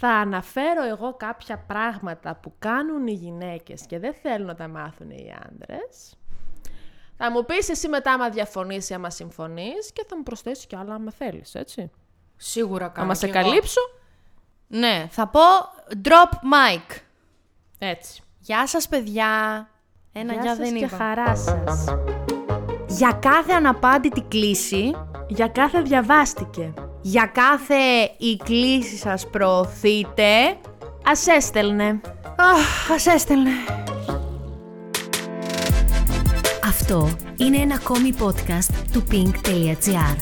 θα αναφέρω εγώ κάποια πράγματα που κάνουν οι γυναίκες και δεν θέλουν να τα μάθουν οι άντρες. Θα μου πεις εσύ μετά άμα διαφωνείς ή άμα συμφωνείς και θα μου προσθέσεις κι άλλα άμα θέλεις, έτσι. Σίγουρα Να κάνω. μας σε κι εγώ. καλύψω, Ναι, θα πω drop mic. έτσι. Γεια σας παιδιά. Ένα γεια, σας δεν και είπα. χαρά σας. Για κάθε αναπάντητη κλίση, Για κάθε διαβάστηκε. Για κάθε η κλίση σας προωθείτε, Ας έστελνε. αχ, ας έστελνε. Αυτό είναι ένα ακόμη podcast του pink.gr.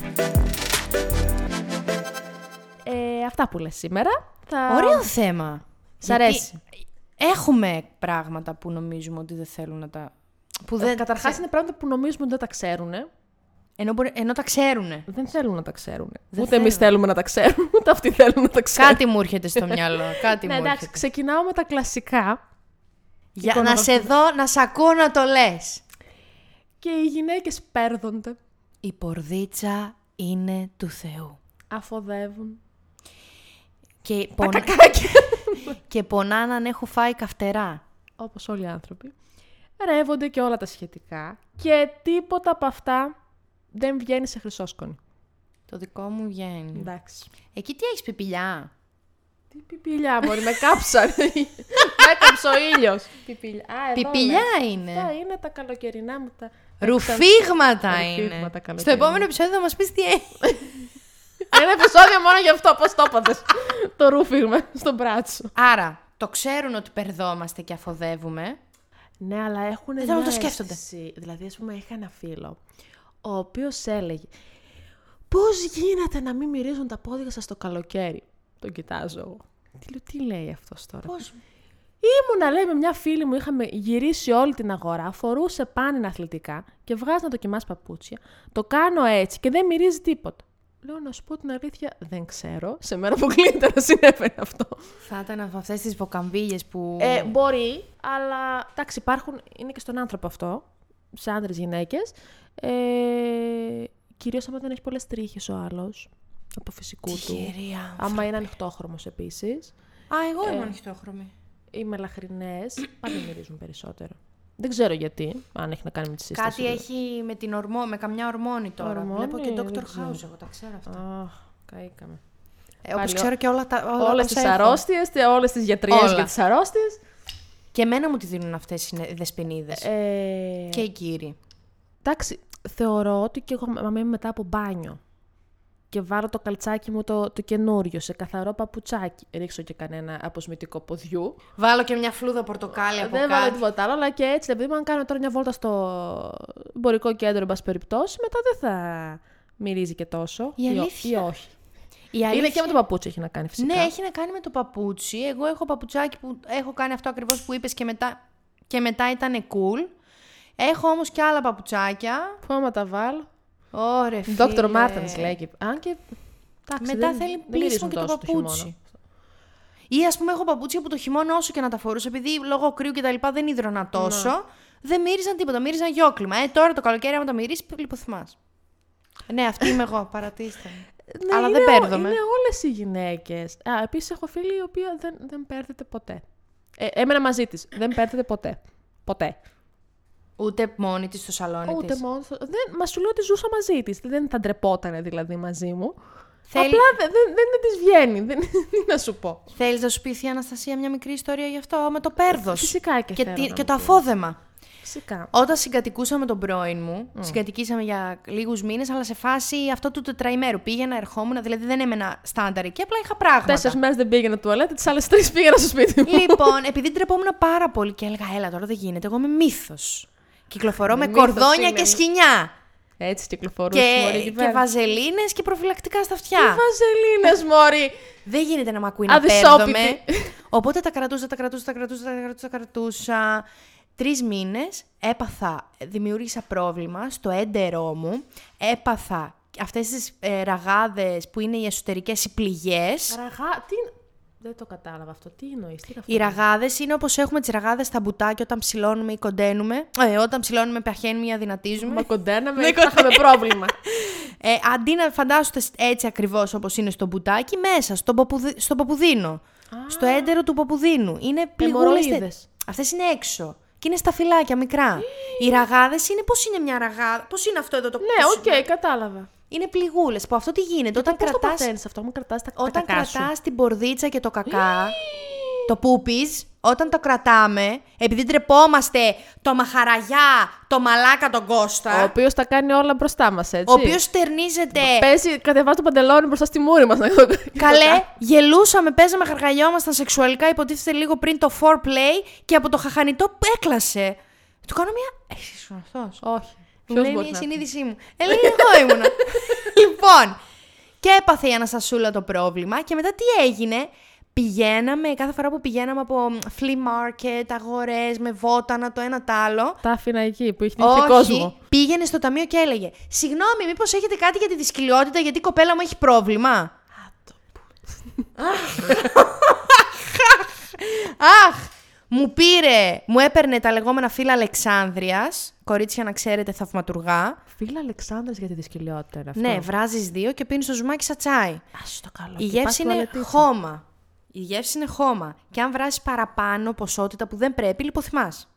Ε, αυτά που λες σήμερα. Θα... Ωραίο θέμα. Σ' Γιατί αρέσει. Έχουμε πράγματα που νομίζουμε ότι δεν θέλουν να τα... Που δεν... Καταρχάς είναι πράγματα που νομίζουμε ότι δεν τα ξέρουν. Ενώ, μπορεί... Ενώ τα ξέρουν. Δεν θέλουν να τα ξέρουν. Δεν ούτε εμείς θέλουν. θέλουμε να τα ξέρουν, ούτε αυτοί θέλουν να τα ξέρουν. Κάτι μου έρχεται στο μυαλό. Κάτι ναι, μου εντάξει, έρχεται. ξεκινάω με τα κλασικά. Για εικόνα να σε δω, να σ' ακούω να το λες. Και οι γυναίκες πέρδονται, Η πορδίτσα είναι του Θεού. αφοδεύουν. Και, Τα πονά... κακάκια. και πονάνε αν έχω φάει καυτερά. Όπως όλοι οι άνθρωποι. Ρεύονται και όλα τα σχετικά. Και τίποτα από αυτά δεν βγαίνει σε χρυσόσκονη. Το δικό μου βγαίνει. Εντάξει. Εκεί τι έχεις πιπηλιά. Τι πιπηλιά, μπορεί, με κάψαν. με έκαψε ο ήλιος. Πιπηλιά. Α, εδώ Πιπηλιά λέει. είναι. Αυτά είναι τα καλοκαιρινά μου τα... Ρουφίγματα Ρουφίγματα είναι. Στο καλοκαιρινά. επόμενο επεισόδιο θα μας πεις τι έχει. Ένα επεισόδιο μόνο γι' αυτό, πώς το έπαθες. το ρούφιγμα στο μπράτσο. Άρα, το ξέρουν ότι περδόμαστε και αφοδεύουμε. Ναι, αλλά έχουν Δεν θέλω να μια το σκέφτονται. αίσθηση. Δηλαδή, ας πούμε, είχα ένα φίλο, ο οποίος έλεγε Πώς γίνεται να μην μυρίζουν τα πόδια σας το καλοκαίρι; Τον κοιτάζω εγώ. Τι, λέω, τι λέει αυτός τώρα; Πώς; Ήμουνα, λέει, με μια φίλη μου, είχαμε γυρίσει όλη την αγορά, φορούσε πάνινα αθλητικά και βγάζει να δοκιμάσει παπούτσια. Το κάνω έτσι και δεν μυρίζει τίποτα. Λέω να σου πω την αλήθεια, δεν ξέρω. Σε μένα αποκλείεται να συνέβαινε αυτό. Θα ήταν από αυτές τις βοκαμβίλες που... Ε, μπορεί, αλλά εντάξει, υπάρχουν, είναι και στον άνθρωπο αυτό, σε άντρε γυναίκες. Ε, Κυρίως άμα δεν έχει πολλές τρίχες ο άλλος από φυσικού του. Τυχεροί άνθρωποι. Άμα είναι ανοιχτόχρωμος επίσης. Α, εγώ Ε, είμαι ανοιχτόχρωμη. Οι μελαχρινές πάντα μυρίζουν περισσότερο. Δεν ξέρω γιατί, αν έχει να κάνει με τη σύσταση. Κάτι έχει με, την ορμό, με καμιά ορμόνη τώρα. Ορμόνη, Βλέπω και δεν Dr. ξέρω. House, εγώ τα ξέρω αυτά. Αχ, καήκαμε. Ε, όπως πάλι ξέρω και όλα τα όλα Όλες όσα τις έχω. αρρώστιες, όλες τις γιατριέ Όλα. για τις αρρώστιες. Και εμένα μου τη δίνουν αυτές οι δεσποινίδες. Ε, Και οι κύριοι. Εντάξει, θεωρώ ότι και εγώ άμα είμαι μετά από μπάνιο και βάλω το καλτσάκι μου το, το καινούριο σε καθαρό παπουτσάκι, ρίξω και κανένα αποσμητικό ποδιού. Βάλω και μια φλούδα πορτοκάλι από Δεν βάλω κάτω. τίποτα άλλο, αλλά και έτσι, επειδή αν κάνω τώρα μια βόλτα στο εμπορικό κέντρο, εν πάση περιπτώσει, μετά δεν θα μυρίζει και τόσο. Η Ή ο- αλήθεια- Ή όχι. Η Είναι αλήθεια- και με το παπούτσι έχει να κάνει φυσικά. Ναι, έχει να κάνει με το παπούτσι. Εγώ έχω παπουτσάκι που έχω κάνει αυτό ακριβώς που είπες και μετά, και μετά ήταν cool. Έχω όμως και άλλα παπουτσάκια. Πού άμα τα βάλω; Ωρε φίλε. Δόκτωρ Μάρτεν λέει και. Αν και. εντάξει, Μετά δεν- θέλει δεν πλήσιμο μυρίζουν και το τόσο χειμώνα. παπούτσι. Ή ας πούμε, έχω παπούτσια που το χειμώνα όσο και να τα φορούσα, επειδή λόγω κρύου και τα λοιπά δεν ίδρωνα τόσο, δεν μύριζαν τίποτα. Μύριζαν γιόκλημα. Ε, τώρα το καλοκαίρι, άμα τα μυρίσει, λιποθυμάς. Ναι, αυτή είμαι εγώ, παρατήστε. Με. Ναι, Αλλά είναι δεν ό- πέρδομαι. Είναι όλες οι γυναίκες. Α, επίσης έχω φίλη η οποία δεν, δεν πέρδεται ποτέ. Ε, έμενα μαζί της. Δεν πέρδεται ποτέ. Ποτέ. Ούτε μόνη της στο σαλόνι Ούτε της. μόνο. Δεν, μα σου λέω ότι ζούσα μαζί της. Δεν θα ντρεπότανε δηλαδή μαζί μου. Θέλει- Απλά δεν, δεν, δεν, δεν της βγαίνει. Δεν, τι να σου πω. Θέλεις να σου πει η Αναστασία μια μικρή ιστορία γι' αυτό, με το πέρδο. Φυσικά και και, θέλω τι- να και μου το πεις. αφόδεμα. Φυσικά. Όταν συγκατοικούσα με τον πρώην μου, συγκατοικήσαμε για λίγους μήνες, αλλά σε φάση αυτό του τετραημέρου. Πήγαινα, ερχόμουν, δηλαδή δεν έμενα στάνταρ εκεί, απλά είχα πράγματα. Τέσσερις μέρες δεν πήγαινα τουαλέτα, τις άλλες τρεις πήγαινα στο σπίτι μου. Λοιπόν, επειδή τρεπόμουν πάρα πολύ και έλεγα, Έλα τώρα δεν γίνεται, εγώ είμαι μύθος. Κυκλοφορώ με Μύθος κορδόνια είναι. και σκοινιά. Έτσι κυκλοφορούσε μωρή εκεί Και, πέρα. και βαζελίνες και προφυλακτικά στα αυτιά. Τι βαζελίνες, Μωρή. Δεν γίνεται να μ' ακούει να Αδυσόπιτη. πέρδομαι. Οπότε τα κρατούσα, τα κρατούσα, τα κρατούσα, τα κρατούσα, τα κρατούσα. Τρεις μήνες έπαθα, δημιούργησα πρόβλημα στο έντερό μου. Έπαθα αυτές τις ε, ραγάδες που είναι οι εσωτερικές οι πληγές. Ραγά, τι. Δεν το κατάλαβα αυτό. Τι εννοείς, τι είναι αυτό; Οι ραγάδες είναι όπως έχουμε τις ραγάδες στα μπουτάκια όταν ψηλώνουμε ή κοντένουμε. Ε, όταν ψηλώνουμε, παχαίνουμε ή αδυνατίζουμε. Μα κοντέναμε, Ναι, θα είχαμε πρόβλημα. Ε, αντί να φαντάσετε έτσι ακριβώς όπως είναι στο μπουτάκι, μέσα, στον, παπουδι... στον παπουδίνο. Στο έντερο του ποπουδίνου. Είναι πληγούλες. Αιμορροίδες. Αυτές είναι έξω. Και είναι στα φυλάκια μικρά. Οι ραγάδες είναι. Πώς είναι μια ραγάδα. Πώς είναι αυτό εδώ το Ναι, πώς οκ, είναι; κατάλαβα. Είναι πληγούλες. Που αυτό τι γίνεται. Όταν Πώς το κρατάς, παθαίνεις αυτό, μου κρατάς τα, όταν τα κακά σου; κρατάς την πορδίτσα και το κακά, το poopies, όταν το κρατάμε, επειδή ντρεπόμαστε το μαχαραγιά, το μαλάκα, τον Κώστα, Ο οποίος τα κάνει όλα μπροστά μας, έτσι. ο οποίος φτερνίζεται Παίζει, κατεβάζει το παντελόνι μπροστά στη μούρη μας. Καλέ, γελούσαμε, παίζαμε, χαργαλιόμασταν σεξουαλικά, υποτίθεται λίγο πριν το foreplay και από το χαχανιτό που έκλασε. Του κάνω μια. Εσύ ήσουν αυτό. Όχι. Μου Ποιος λέει μπορεί η να- συνείδησή μου. Ε, λέει, εγώ ήμουνα. λοιπόν, και έπαθε η Αναστασούλα το πρόβλημα και μετά τι έγινε; Πηγαίναμε, κάθε φορά που πηγαίναμε από flea market, αγορές, με βότανα, το ένα το άλλο. Τα άφηνα εκεί που είχε τύχει κόσμο. πήγαινε στο ταμείο και έλεγε Συγγνώμη, μήπως έχετε κάτι για τη δυσκολιότητα γιατί η κοπέλα μου έχει πρόβλημα. Αχ! Μου πήρε, μου έπαιρνε τα λεγόμενα φύλλα Αλεξάνδρειας, κορίτσια να ξέρετε θαυματουργά. Φίλα Αλεξάνδρα για τη δυσκολιότητα είναι αυτό. Ναι, βράζεις δύο και πίνεις το ζουμάκι σαν τσάι. Ας το καλό. Η Και πας γεύση είναι τουαλετίτσα. χώμα. Η γεύση είναι χώμα. Και αν βράσει παραπάνω ποσότητα που δεν πρέπει, λιποθυμάς.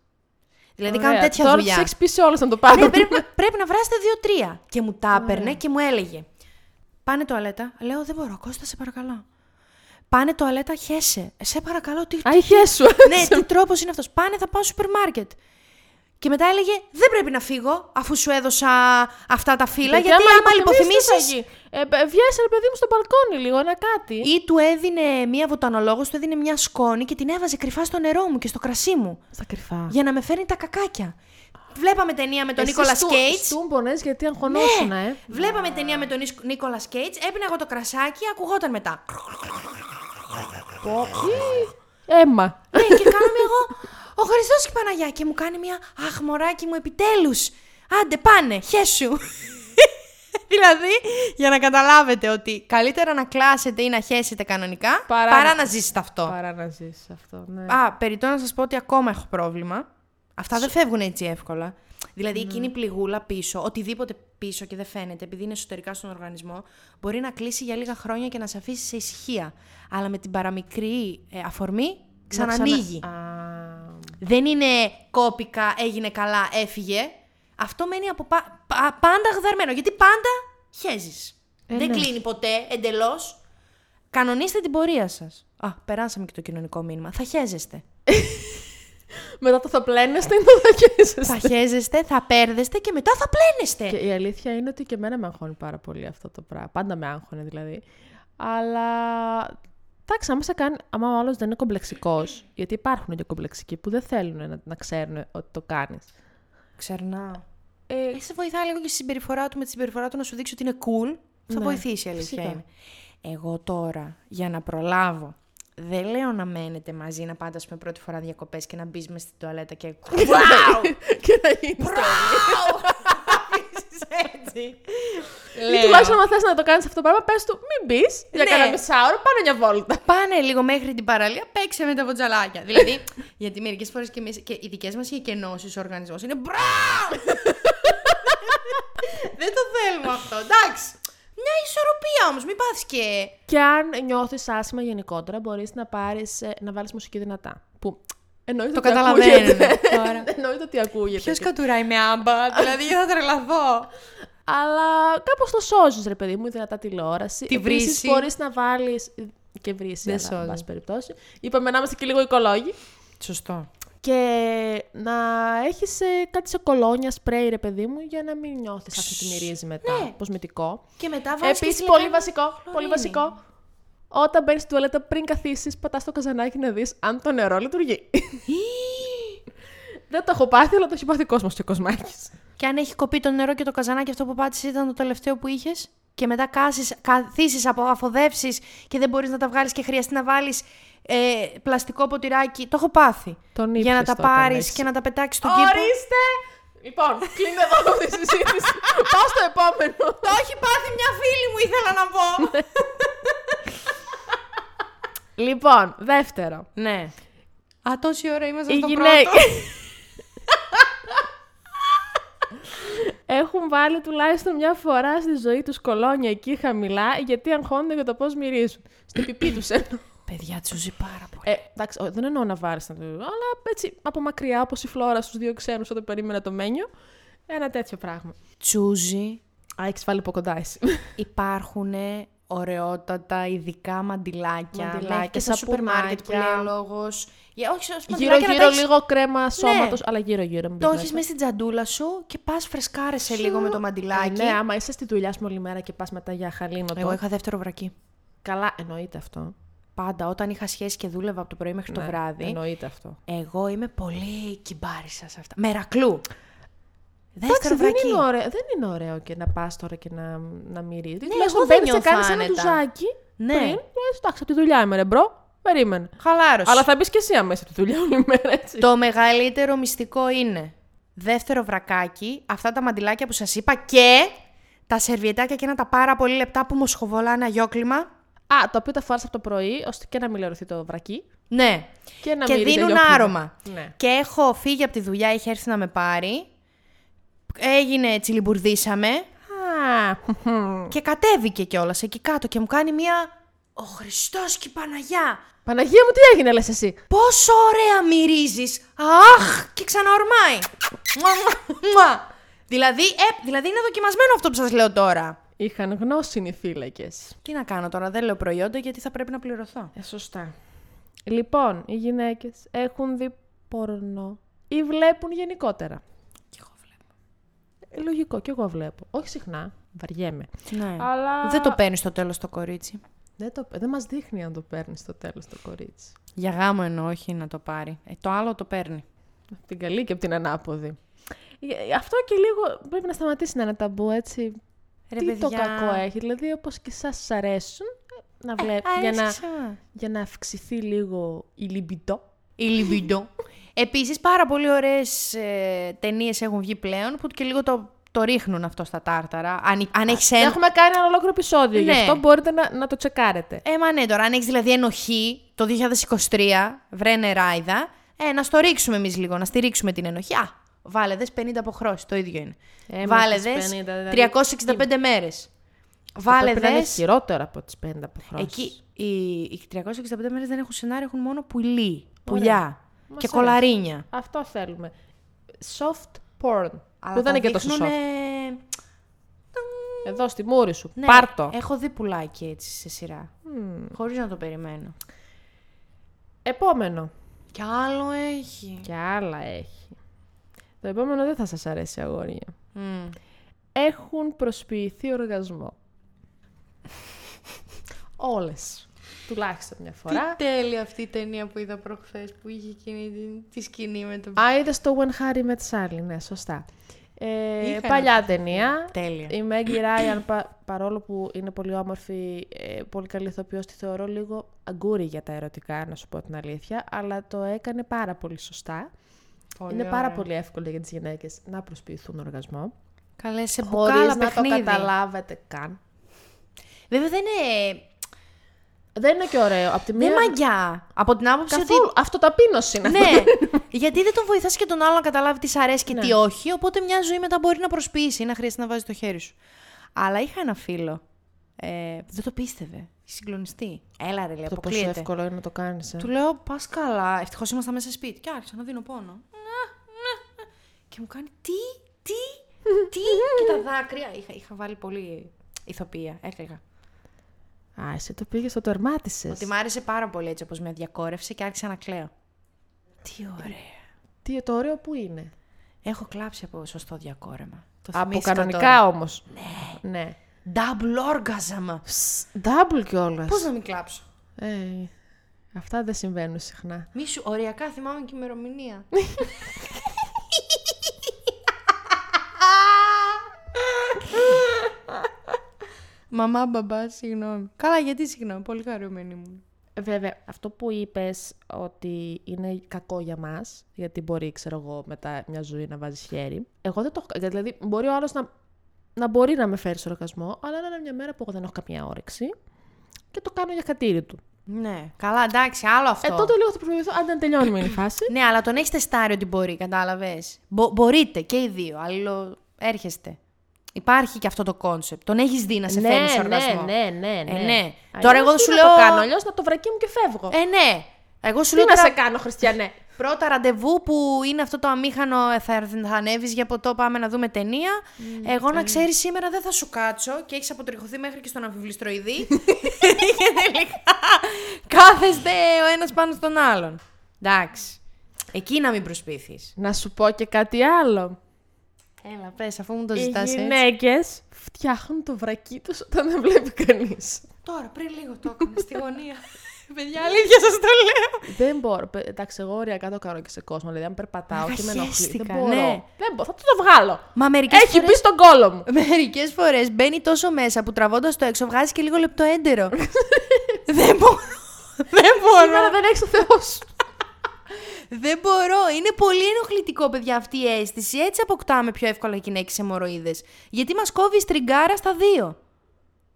Δηλαδή Ωραία. κάνουν τέτοια Τώρα δουλειά. τους έχεις πείσει όλους να το πάρουν. Ναι, πρέπει, πρέπει να βράσετε δύο-τρία. Και μου τα έπαιρνε και μου έλεγε. Πάνε τουαλέτα. Λέω, δεν μπορώ. Κώστα, σε παρακαλώ. Πάνε τουαλέτα, χέσε. Ε, Σε παρακαλώ, τι, Α, είχε σου. ναι, τι τρόπος είναι αυτός. Πάνε, θα πάω στο σούπερ μάρκετ. Και μετά έλεγε: Δεν πρέπει να φύγω αφού σου έδωσα αυτά τα φύλλα. Γιατί, άμα λιποθυμήσει. Ε, Βγαίνει ρε παιδί μου στο μπαλκόνι λίγο, ένα κάτι. Ή του έδινε μία βοτανολόγο, του έδινε μια σκόνη και την έβαζε κρυφά στο νερό μου και στο κρασί μου. Στα κρυφά. Για να με φέρνει τα κακάκια. Βλέπαμε ταινία με τον Νίκολα Κέιτ. Στούμπονες γιατί αγχωνόσουν, Ναι. ε. Βλέπαμε ταινία με τον Νίκολα Κέιτ. Έπινα εγώ το κρασάκι, ακουγόταν μετά. Έμα. ναι, και κάναμε εγώ. Ο Χριστός και η Παναγιά. Και μου κάνει μια Αχ, μωράκι μου, επιτέλους. Άντε, πάνε, χέσου. δηλαδή, για να καταλάβετε ότι καλύτερα να κλάσετε ή να χέσετε κανονικά Παρά παρά, να- να ζήσετε αυτό. Παρά να ζήσεις αυτό, ναι. Α, περιττώ να σας πω ότι ακόμα έχω πρόβλημα. Αυτά δεν φεύγουν έτσι εύκολα. Δηλαδή, εκείνη η πληγούλα πίσω, οτιδήποτε πίσω και δεν φαίνεται, επειδή είναι εσωτερικά στον οργανισμό, μπορεί να κλείσει για λίγα χρόνια και να σε αφήσει σε ησυχία. Αλλά με την παραμικρή ε, αφορμή, ξανανοίγει. Να ξανα- Α, Δεν είναι κόπικα, έγινε καλά, έφυγε. Αυτό μένει από πα- πα- πάντα γδαρμένο. Γιατί πάντα χέζεις. Ε, Δεν ναι. κλείνει ποτέ εντελώς. Κανονίστε την πορεία σας. Α, περάσαμε και το κοινωνικό μήνυμα. Θα χέζεστε. Μετά το θα πλένεστε ή το θα καίσεστε. θα χέζεστε, θα πέρδεστε και μετά θα πλένεστε. Και η αλήθεια είναι ότι και εμένα με αγχώνει πάρα πολύ αυτό το πράγμα. Πάντα με άγχωνε δηλαδή. Αλλά. Εντάξει, άμα, σε κάνει, άμα ο άλλος δεν είναι κομπλεξικός, γιατί υπάρχουν και κομπλεξικοί που δεν θέλουν να, να ξέρουν ότι το κάνεις. Ξερνάω. Ε, Ε, σε βοηθάει λίγο και στη συμπεριφορά του με τη συμπεριφορά του να σου δείξει ότι είναι cool. Θα Ναι, βοηθήσει η αλήθεια φυσικά. είναι. Εγώ τώρα, για να προλάβω, δεν λέω να μένετε μαζί, να πάτε, ας πούμε, πρώτη φορά διακοπές και να μπεις μες στην τουαλέτα και. Wow! και να γίνεις στο Αφήσεις έτσι. Ή τουλάχιστον, αν θες να το κάνεις αυτό το πράγμα, πες του, μην μπει για Ναι. κανένα μισάωρο, πάνε μια βόλτα. Πάνε λίγο μέχρι την παραλία, παίξε με τα βοτζαλάκια. δηλαδή, γιατί μερικές φορές και, εμείς, και οι δικές μας οι εκενώσει ο οργανισμός είναι μπράβο! Δεν το θέλουμε αυτό. Εντάξει. Μια ισορροπία όμως, μην πάθει και. Και αν νιώθεις άσχημα γενικότερα, μπορείς να, πάρεις, ε, να βάλεις μουσική δυνατά. Που εννοείται Το ότι καταλαβαίνουν ακούγεται. τώρα. εννοείται ότι ακούγεται. Ποιος κατουράει με άμπα, δηλαδή θα τρελαθώ. Αλλά κάπως το σώζεις, ρε παιδί μου, η δυνατά τηλεόραση. Τη Επίσης, βρύση. μπορείς να βάλει. Και βρύση, Δεν αλλά, εν σώζεις. πάση περιπτώσει. Είπαμε να είμαστε και λίγο οικολόγοι. Σωστό. Και να έχεις κάτι σε κολόνια, σπρέι, ρε παιδί μου, για να μην νιώθεις αυτή τη μυρίζει μετά. Ναι. Κοσμητικό. Και μετά βάζεις. Επίσης, πολύ βασικό, πολύ βασικό. Όταν μπαίνεις στην τουαλέτα πριν καθίσεις, πατάς το καζανάκι να δεις αν το νερό λειτουργεί. Δεν το έχω πάθει, αλλά το έχει πάθει κόσμος και κοσμάκι. Και αν έχει κοπεί το νερό και το καζανάκι αυτό που πάτησες ήταν το τελευταίο που είχες; Και μετά κάσεις, καθίσεις από αφοδεύσεις και δεν μπορείς να τα βγάλεις και χρειαστεί να βάλεις ε, πλαστικό ποτηράκι. Το έχω πάθει. Τον για να ήπιες τα τότε, πάρεις έχεις. και να τα πετάξεις στον κήπο. Ορίστε! Λοιπόν, κλείνω εδώ αυτή τη συζήτηση. Πάω στο επόμενο. Το έχει πάθει μια φίλη μου ήθελα να πω. λοιπόν, δεύτερο. ναι. Α, τόση ώρα είμαστε Οι στο γυναίκε. πρώτο. Έχουν βάλει τουλάχιστον μια φορά στη ζωή τους κολόνια εκεί χαμηλά, γιατί αγχώνονται για το πώς μυρίζουν. Στο πιπί τους εννοώ. Παιδιά, τσούζει πάρα πολύ. Ε, εντάξει, ο- δεν εννοώ να βάρει να το αλλά έτσι από μακριά, όπω η Φλόρα στους δύο ξένους όταν περίμενα το μένιο. Ένα τέτοιο πράγμα. Τσούζει Α, έχεις βάλει από κοντά εσύ. υπάρχουν ωραιότατα ειδικά μαντιλάκια. Μαντιλάκια, Μέχρι και στα σούπερ μάρκετ που λέει σαπουνάκια. ο λόγος. Για, όχι, ως μαντιλάκια να τα Γύρω-γύρω έχεις- λίγο κρέμα σώματος, αλλά γύρω-γύρω. μην Το πεις έχεις μέσα. μέσα στην τζαντούλα σου και πας φρεσκάρεσαι λίγο με το μαντιλάκι. Ε, ναι, άμα είσαι στη δουλειά σου όλη μέρα και πας μετά για χαλίνο. Εγώ είχα δεύτερο βρακί. Καλά, εννοείται αυτό. Πάντα όταν είχα σχέση και δούλευα από το πρωί μέχρι το Ναι, βράδυ. Εννοείται αυτό. Εγώ είμαι πολύ κυμπάρισα σε αυτά. Μερακλού. Εντάξει, Δεύτερο δεν βρακί. είναι, ωραίο, δεν είναι ωραίο και να πας τώρα και να, να μυρίζεις. Ναι, Τουλάχιστον εγώ δεν μπαίνεις και νιώθω κάνεις ένα άνετα. ντουζάκι Ναι. πριν. Λες, εντάξει, από τη δουλειά είμαι, ρε bro. Περίμενε. Χαλάρωση. Αλλά θα μπεις και εσύ αμέσως από τη δουλειά όλη μέρα, έτσι. Το μεγαλύτερο μυστικό είναι δεύτερο βρακάκι, αυτά τα μαντιλάκια που σας είπα και τα σερβιετάκια και ένα τα πάρα πολύ λεπτά που μοσχοβολάνε αγιόκλημα. Α, το οποίο τα φοράς από το πρωί, ώστε και να μην λερωθεί το βρακί. Ναι. Και να και μυρίζει δίνουν αγιόκλημα. άρωμα. Ναι. Και έχω φύγει από τη δουλειά, είχε έρθει να με πάρει. Έγινε τσιλιμπουρδίσαμε Α, χμ. και κατέβηκε κιόλας εκεί κάτω και μου κάνει μία. Ο Χριστός και η Παναγιά! Παναγία μου, τι έγινε, λες εσύ; Πόσο ωραία μυρίζεις! Αχ! Και ξαναορμάει! Μουα, μουα, μουα. δηλαδή, ε, δηλαδή είναι δοκιμασμένο αυτό που σας λέω τώρα. Είχαν γνώση οι φύλακες. Τι να κάνω τώρα, δεν λέω προϊόντα γιατί θα πρέπει να πληρωθώ. Ε, σωστά. Λοιπόν, οι γυναίκες έχουν δει πορνό ή βλέπουν γενικότερα. Και εγώ βλέπω. Ε, λογικό, κι εγώ βλέπω. Όχι συχνά, βαριέμαι. Ναι. Αλλά- Δεν το παίρνεις στο τέλος το κορίτσι. Δεν, το, δεν μας δείχνει αν το παίρνεις στο τέλος το κορίτσι. Για γάμο εννοώ, όχι να το πάρει. Ε, το άλλο το παίρνει. Από την καλή και από την ανάποδη. Ε, Αυτό και λίγο πρέπει να σταματήσει να είναι ταμπού, έτσι. Ρε, Τι το παιδιά. κακό έχει. Δηλαδή, όπως και εσάς σας αρέσουν, ε, να βλέπει, για, να, Αρέσει σε εμάς. για να αυξηθεί λίγο η λιμπιντό. Η λιμπιντό. Επίσης, πάρα πολύ ωραίες ε, ταινίες έχουν βγει πλέον που και λίγο το, το ρίχνουν αυτό στα τάρταρα. Αν, αν έχεις ένα... Έχουμε κάνει ένα ολόκληρο επεισόδιο, γι' Ναι. αυτό μπορείτε να, να το τσεκάρετε. Ε, μα ναι, τώρα, αν έχεις δηλαδή ενοχή το 2023, βρε νεράιδα, ε, να στο ρίξουμε εμείς λίγο, να στηρίξουμε την ενοχή. Α, βάλε δες 50 αποχρώσεις, το ίδιο είναι. Ε, βάλε με τις δες 50, δηλαδή. 365 μέρες. Βάλε Πρέπει να είναι δες... χειρότερο από τις 50 αποχρώσεις. Εκεί οι, οι 365 μέρες δεν έχουν σενάριο, έχουν μόνο πουλί, πουλιά Μας και αρέσει. κολαρίνια. Αυτό θέλουμε. Soft porn. Αλλά που δεν τα είναι και τόσο δείχνουνε- soft. Εδώ στη μούρη σου. Ναι, Πάρτο. Έχω δει πουλάκι έτσι σε σειρά. Χωρίς να το περιμένω. Επόμενο. Κι άλλο έχει. Και άλλα έχει. Το επόμενο δεν θα σας αρέσει, αγόρια. Μμ. Έχουν προσποιηθεί οργασμό. Όλες. Τουλάχιστον μια φορά. Τι τέλεια αυτή η ταινία που είδα προχθές που είχε εκείνη τη, τη σκηνή με το... Α, είδες το When Harry Met Sally, ναι, σωστά. Ε, Είχα παλιά ένα ταινία. Τέλεια. Η Μέγκη Ράιαν, πα- παρόλο που είναι πολύ όμορφη, ε, πολύ καλή ηθοποιός, τη θεωρώ λίγο αγκούρι για τα ερωτικά, να σου πω την αλήθεια, αλλά το έκανε πάρα πολύ σωστά. Πολύ είναι πάρα ωραία. πολύ εύκολο για τις γυναίκες να προσποιηθούν οργασμό, Καλέ σε χωρίς μπουκάλα να παιχνίδι. το καταλάβετε καν. Βέβαια δεν είναι... Δεν είναι και ωραίο. Απ' τη Δεν μία... μαγιά. Από την άποψη Καθόλου. ότι... Αυτοταπείνωση είναι αυτό. ναι, γιατί δεν τον βοηθάς και τον άλλο να καταλάβει τι σ' αρέσει και Ναι. τι όχι, οπότε μια ζωή μετά μπορεί να προσποιήσει ή να χρειάζεται να βάζει το χέρι σου. Αλλά είχα ένα φίλο, ε, που δεν το πίστευε, συγκλονιστή. Έλα ρε, λέει, Το πόσο αποκλείεται. εύκολο είναι να το κάνεις. Ε. Του λέω, πας καλά. Ευτυχώς ήμασταν μέσα σπίτι. Και άρχισα να δίνω πόνο. Και μου κάνει, τι, τι, τι. και τα δάκρυα. Είχα, είχα βάλει πολύ ηθοποιία, έκλαιγα. Α, εσύ το πήγες, το τερμάτισες. Ότι μ' άρεσε πάρα πολύ έτσι όπως με διακόρευσε και άρχισα να κλαίω. Τι ωραία. Τι, το ωραίο που είναι; Έχω κλάψει από σωστό διακόρεμα. Το Από θυμήθηκα κανονικά τώρα. όμως. Ναι. ναι. Double orgasm. Σ, Double κιόλας. Πώς να μην κλάψω; Ε, αυτά δεν συμβαίνουν συχνά. Μη σου, οριακά θυμάμαι και ημερομηνία. Μαμά, μπαμπά, συγγνώμη. Καλά, γιατί συγγνώμη, πολύ χαρούμενη μου. Ε, Βέβαια, αυτό που είπες ότι είναι κακό για μας, γιατί μπορεί, ξέρω εγώ, μετά μια ζωή να βάζεις χέρι. Εγώ δεν το έχω Δηλαδή, μπορεί ο άλλος να, να μπορεί να με φέρει σε οργασμό, αλλά να είναι μια μέρα που εγώ δεν έχω καμία όρεξη και το κάνω για χατήρι του. Ναι, καλά, εντάξει, άλλο αυτό. Ε, τότε λίγο θα προσπαθήσω, αν δεν τελειώνουμε η φάση. Ναι, αλλά τον έχεις τεστάρει ότι μπορεί, κατάλαβες. μπορείτε και οι δύο, αλλο έρχεστε. Υπάρχει και αυτό το concept. Τον έχεις δει να σε ναι, φέρνει σε ναι, οργασμό. ναι, ναι, ναι. Ε, ναι. Αλλιώς Τώρα εγώ τι σου να λέω- το κάνω, αλλιώς να το βρακί μου και φεύγω. Ε, ναι. Εγώ σου τι λέω να τώρα σε κάνω, Χριστιανέ; πρώτα ραντεβού που είναι αυτό το αμήχανο ε, θα, θα ανέβεις για ποτό, πάμε να δούμε ταινία. Εγώ να ξέρεις σήμερα δεν θα σου κάτσω και έχεις αποτριχωθεί μέχρι και στον αμφιβληστροειδή. και τελικά κάθεστε ο ένας πάνω στον άλλον. Εντάξει. Εκεί να μην προσποιηθείς. να σου πω και κάτι άλλο. Έλα, πες, αφού μου το Οι ζητάς έτσι. γυναίκες φτιάχνουν το βρακί τους όταν δεν βλέπει κανείς. Τώρα, πριν λίγο το έκανα στη γωνία. Παιδιά, αλήθεια σας το λέω. Δεν μπορώ. Παι- Εντάξει, εγώ ωριακά το κάνω και σε κόσμο. Δηλαδή, αν περπατάω και με ενοχλεί. Αγχαίστηκα, Δεν μπορώ. ναι. Δεν μπορώ. Θα του το βγάλω. Μα μερικές Έχει φορές... μπει στον κόλο μου. Μερικές φορές μπαίνει τόσο μέσα που τραβώντας το έξω βγάζει και λίγο λεπτό έντερο. δεν μπορώ. δεν μπορώ. Σήμερα δεν έχεις το Θεός σου. Δεν μπορώ. Είναι πολύ ενοχλητικό, παιδιά, αυτή η αίσθηση. Έτσι αποκτάμε πιο εύκολα γυναίκες αιμορροίδε. Γιατί μας κόβει η στριγκάρα στα δύο.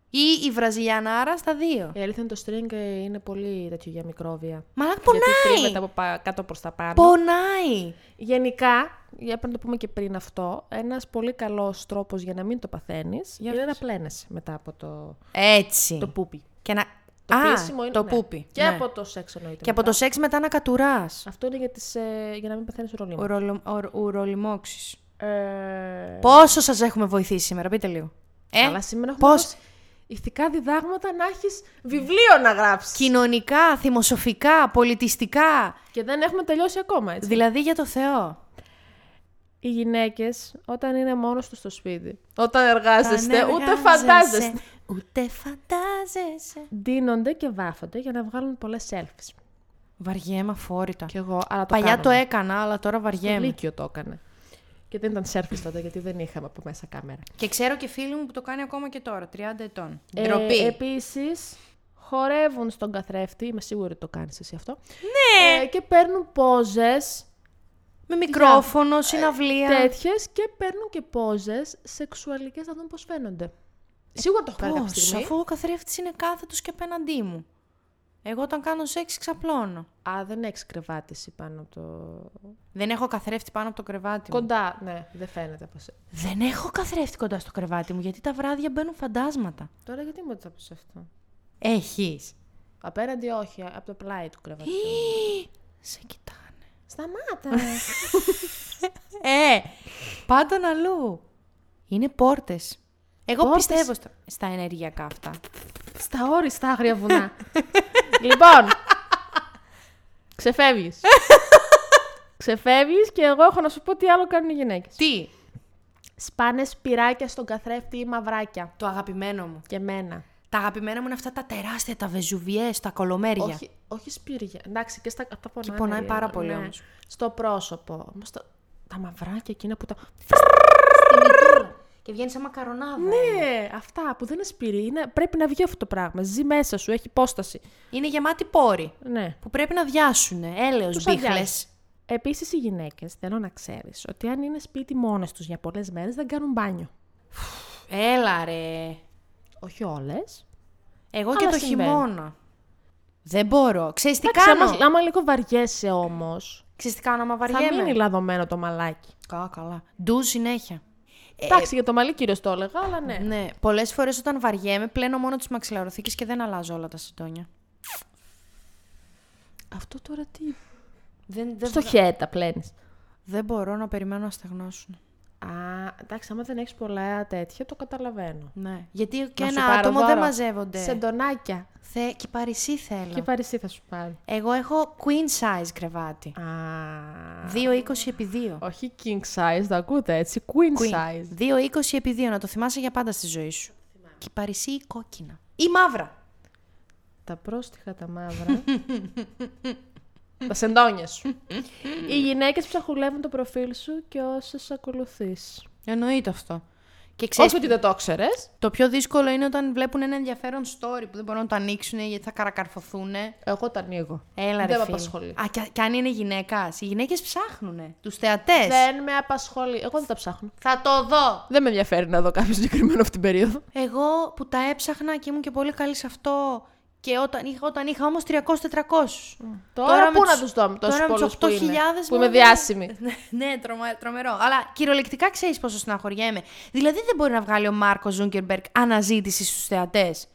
Ή η βραζιλιανάρα στα δύο. Η αλήθεια είναι το string ε, είναι πολύ τέτοιο για μικρόβια. Μα Γιατί πονάει. τρίβεται από πα- κάτω προς τα πάνω. Πονάει. Γενικά, για να το πούμε και πριν αυτό, ένας πολύ καλός τρόπος για να μην το παθαίνεις Για είναι πες. να πλένεσαι μετά από το, Έτσι. το πούπι. Και να... Το Α, πλήσιμο είναι το ναι. πούπι. Και ναι. από το σεξ εννοείται. Και από μετά. το σεξ μετά να κατουράς. Αυτό είναι για, τις, ε, για να μην παθαίνεις ουρολίμα. Ουρολο- ουρ- Ουρολιμόξεις. Ε, Πόσο σας έχουμε βοηθήσει σήμερα, πείτε λίγο. Ε, Αλλά σήμερα έχουμε πώς; δώσει ηθικά διδάγματα να έχεις βιβλίο να γράψεις. Κοινωνικά, θυμοσοφικά, πολιτιστικά. Και δεν έχουμε τελειώσει ακόμα, έτσι. Δηλαδή για το Θεό. Οι γυναίκες όταν είναι μόνος τους στο σπίτι, όταν εργάζεστε, Αν ούτε εργάζεσαι, φαντάζεστε. Ούτε φαντάζεσαι. Ντύνονται και βάφονται για να βγάλουν πολλές selfies. Βαριέμαι αφόρητα. Κι εγώ, αλλά το Παλιά κάναμε. το έκανα, αλλά τώρα Το βαριέμαι. Λύκειο το έκανε. Και δεν ήταν selfies τότε, γιατί δεν είχαμε από μέσα κάμερα. Και ξέρω και φίλοι μου που το κάνει ακόμα και τώρα, 30 ετών. Ε, Ντροπή. επίσης, χορεύουν στον καθρέφτη, είμαι σίγουρη ότι το κάνεις εσύ αυτό. Ναι! και παίρνουν πόζες Με μικρόφωνο, συναυλία. τέτοιες και παίρνουν και πόζες σεξουαλικές να δουν πώς φαίνονται. Σίγουρα το έχω κάνει κάποια Πώς, στιγμή. αφού ο καθρέφτης είναι κάθετος και απέναντί μου. Εγώ όταν κάνω σεξ ξαπλώνω. Α, δεν έχεις κρεβάτι εσύ πάνω από το... Δεν έχω καθρέφτη πάνω από το κρεβάτι μου. Κοντά, ναι, δεν φαίνεται από σε... Δεν έχω καθρέφτη κοντά στο κρεβάτι μου, γιατί τα βράδια μπαίνουν φαντάσματα. Τώρα γιατί μου το σε αυτό; Έχεις. Απέναντι όχι, από το πλάι του κρεβατιού. Σε κοιτάνε. Σταμάτα! Ε, πάντων αλλού. Είναι πόρτες. Εγώ Πόρτες. πιστεύω στα, στα ενεργειακά αυτά. Στα όριστα άγρια βουνά. λοιπόν, ξεφεύγεις. ξεφεύγεις και εγώ έχω να σου πω τι άλλο κάνουν οι γυναίκες. Τι; Σπάνε σπυράκια στον καθρέφτη ή μαυράκια. Το αγαπημένο μου. Και μένα. Τα αγαπημένα μου είναι αυτά τα τεράστια, τα βεζουβιές, τα κολομέρια. Όχι, όχι σπύρια. Εντάξει, και στα αυτά πονάνε. πονάει λίγο. πάρα πολύ όμως. Στο πρόσωπο. Όμως τα, τα μαυράκια εκείνα που τα... Στη μητούλα. Και βγαίνει σαν μακαρονάδα. Ναι, αυτά που δεν είναι σπύρι. Είναι, πρέπει να βγει αυτό το πράγμα. Ζει μέσα σου, έχει υπόσταση. Είναι γεμάτι πόροι. Ναι. Που πρέπει να διάσουν. Έλεος, Τους μπίχλες. αδειάζει. Επίσης οι γυναίκες, θέλω να ξέρεις, ότι αν είναι σπίτι μόνες τους για πολλές μέρες δεν κάνουν μπάνιο. Έλα ρε. Όχι όλες. Εγώ και Αλλά το συμβαίνει. χειμώνα. Δεν μπορώ. Ξέρεις τι Εντάξει, κάνω; άμα, άμα λίγο βαριέσαι όμως, Ξέρεις τι κάνω, άμα θα βαριέμαι; μείνει λαδωμένο το μαλάκι. Καλά, καλά. Ντου συνέχεια. Εντάξει, για το μαλλί κυρίως το έλεγα, αλλά ναι. Ναι, πολλές φορές όταν βαριέμαι πλένω μόνο τις μαξιλαροθήκες και δεν αλλάζω όλα τα σιτόνια. Αυτό τώρα τι... Δεν, δεν, Στο χέτα πλένεις. δεν μπορώ να περιμένω να στεγνώσουν. Α, εντάξει, άμα δεν έχεις πολλά τέτοια, το καταλαβαίνω. Ναι. Γιατί και Να σου ένα πάρω άτομο δεν δώρο. μαζεύονται. Σεντονάκια. Θε... Και παρισί θέλω. Και παρισί θα σου πάρει. Εγώ έχω queen size κρεβάτι. Α, 2,20 επί 2. όχι king size, το ακούτε έτσι, queen, Queen. size. 2,20 επί 2, να το θυμάσαι για πάντα στη ζωή σου. Και παρισί ή κόκκινα. Ή μαύρα. Τα πρόστιχα τα μαύρα. τα σεντόνια σου. Οι γυναίκες ψαχουλεύουν το προφίλ σου και όσες ακολουθείς. Εννοείται αυτό. Και ξέρεις, Όχι ότι δεν το ήξερες. το πιο δύσκολο είναι όταν βλέπουν ένα ενδιαφέρον story που δεν μπορούν να το ανοίξουν γιατί θα καρακαρφωθούν. Εγώ τα ανοίγω. Έλα ρε Δεν με φίλε. απασχολεί. Α, και, και αν είναι γυναίκας, οι γυναίκες ψάχνουν. Τους θεατές. Δεν με απασχολεί. Εγώ δεν τα ψάχνω. Θα το δω. Δεν με ενδιαφέρει να δω κάποιο συγκεκριμένο αυτή την περίοδο. Εγώ που τα έψαχνα και ήμουν και πολύ καλή σε αυτό Και όταν είχα, όταν είχα όμως 300-400. Τώρα, πού με να τους- τους δω τόσους τώρα με τους πολλούς που, είναι, 8.000 που είμαι μόνο- διάσημη. ναι, τρομα, τρομερό. Αλλά κυριολεκτικά ξέρεις πόσο στεναχωριέμαι. Δηλαδή δεν μπορεί να βγάλει ο Μάρκο Ζούγκερμπεργκ αναζήτηση στους θεατές.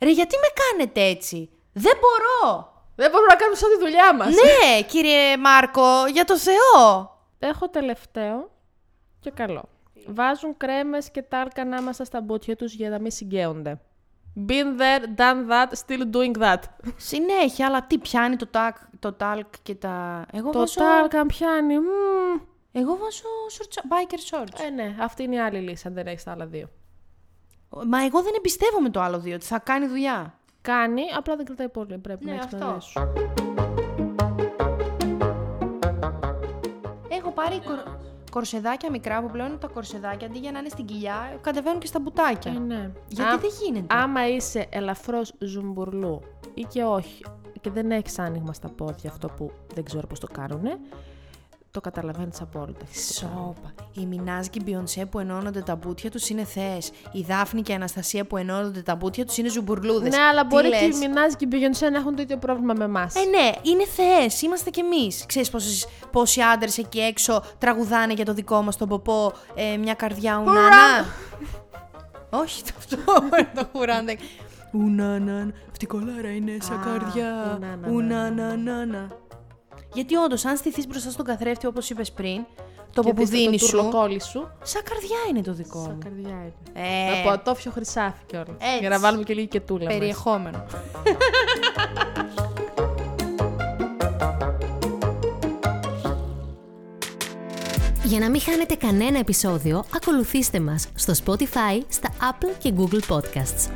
Ρε, γιατί με κάνετε έτσι; Δεν μπορώ. Δεν μπορούμε να κάνουμε σαν τη δουλειά μας. ναι, κύριε Μάρκο, για το Θεό. Έχω τελευταίο και καλό. Βάζουν κρέμες και τάλκα ανάμεσα στα μπούτια τους για να μην συγκαίονται. Been there, done that, still doing that. Συνέχεια, αλλά τι πιάνει το, τάκ, το τάλκ και τα. Εγώ Το βάζω. τάλκα πιάνει. μμμ. Εγώ βάζω shorts, biker shorts. Ε, ναι, αυτή είναι η άλλη λύση, αν δεν έχεις τα άλλα δύο. Μα εγώ δεν εμπιστεύομαι το άλλο δύο, ότι θα κάνει δουλειά. Κάνει, απλά δεν κρατάει πολύ. Πρέπει Ναι, να έχεις αυτό. μαζί σου. Έχω πάρει κορ... κορσεδάκια μικρά που πλέον τα κορσεδάκια αντί για να είναι στην κοιλιά κατεβαίνουν και στα μπουτάκια. Ε, ναι. Γιατί Α- δεν γίνεται; Άμα είσαι ελαφρώς ζουμπουρλού ή και όχι και δεν έχεις άνοιγμα στα πόδια αυτό που δεν ξέρω πώς το κάνουνε, το καταλαβαίνεις απόλυτα. Σόπα. Η Μινάζ και η Μπιονσέ που ενώνονται τα μπουτια τους είναι θεές. Η Δάφνη και η Αναστασία που ενώνονται τα μπουτια τους είναι ζουμπουρλούδες. Ναι, αλλά μπορεί και η Μινάζ και η Μπιγιονσέ να έχουν το ίδιο πρόβλημα με εμάς. Ε, ναι, είναι θεές. Είμαστε κι εμείς. Ξέρεις πόσοι άντρες εκεί έξω τραγουδάνε για το δικό μας τον ποπό ε, μια καρδιά ουνάνα; Όχι το αυτό, το χουράντε. Ουνάνα, αυτή η κολάρα είναι σαν Α, καρδιά. ουνάνα, Ουνάνα. Γιατί όντως, αν στηθείς μπροστά στον καθρέφτη όπως είπες πριν, το Και δεις ποπουδίνι το σου, τουρλοκόλλη σου. σαν καρδιά είναι το δικό Σαν μου. καρδιά είναι. Ε, Από ατόφιο χρυσάφι κιόλας. Έτσι. Για να βάλουμε και λίγη κετούλα. μέσα. περιεχόμενο. Για να μην χάνετε κανένα επεισόδιο, ακολουθήστε μας στο Spotify, στα Apple και Google Podcasts.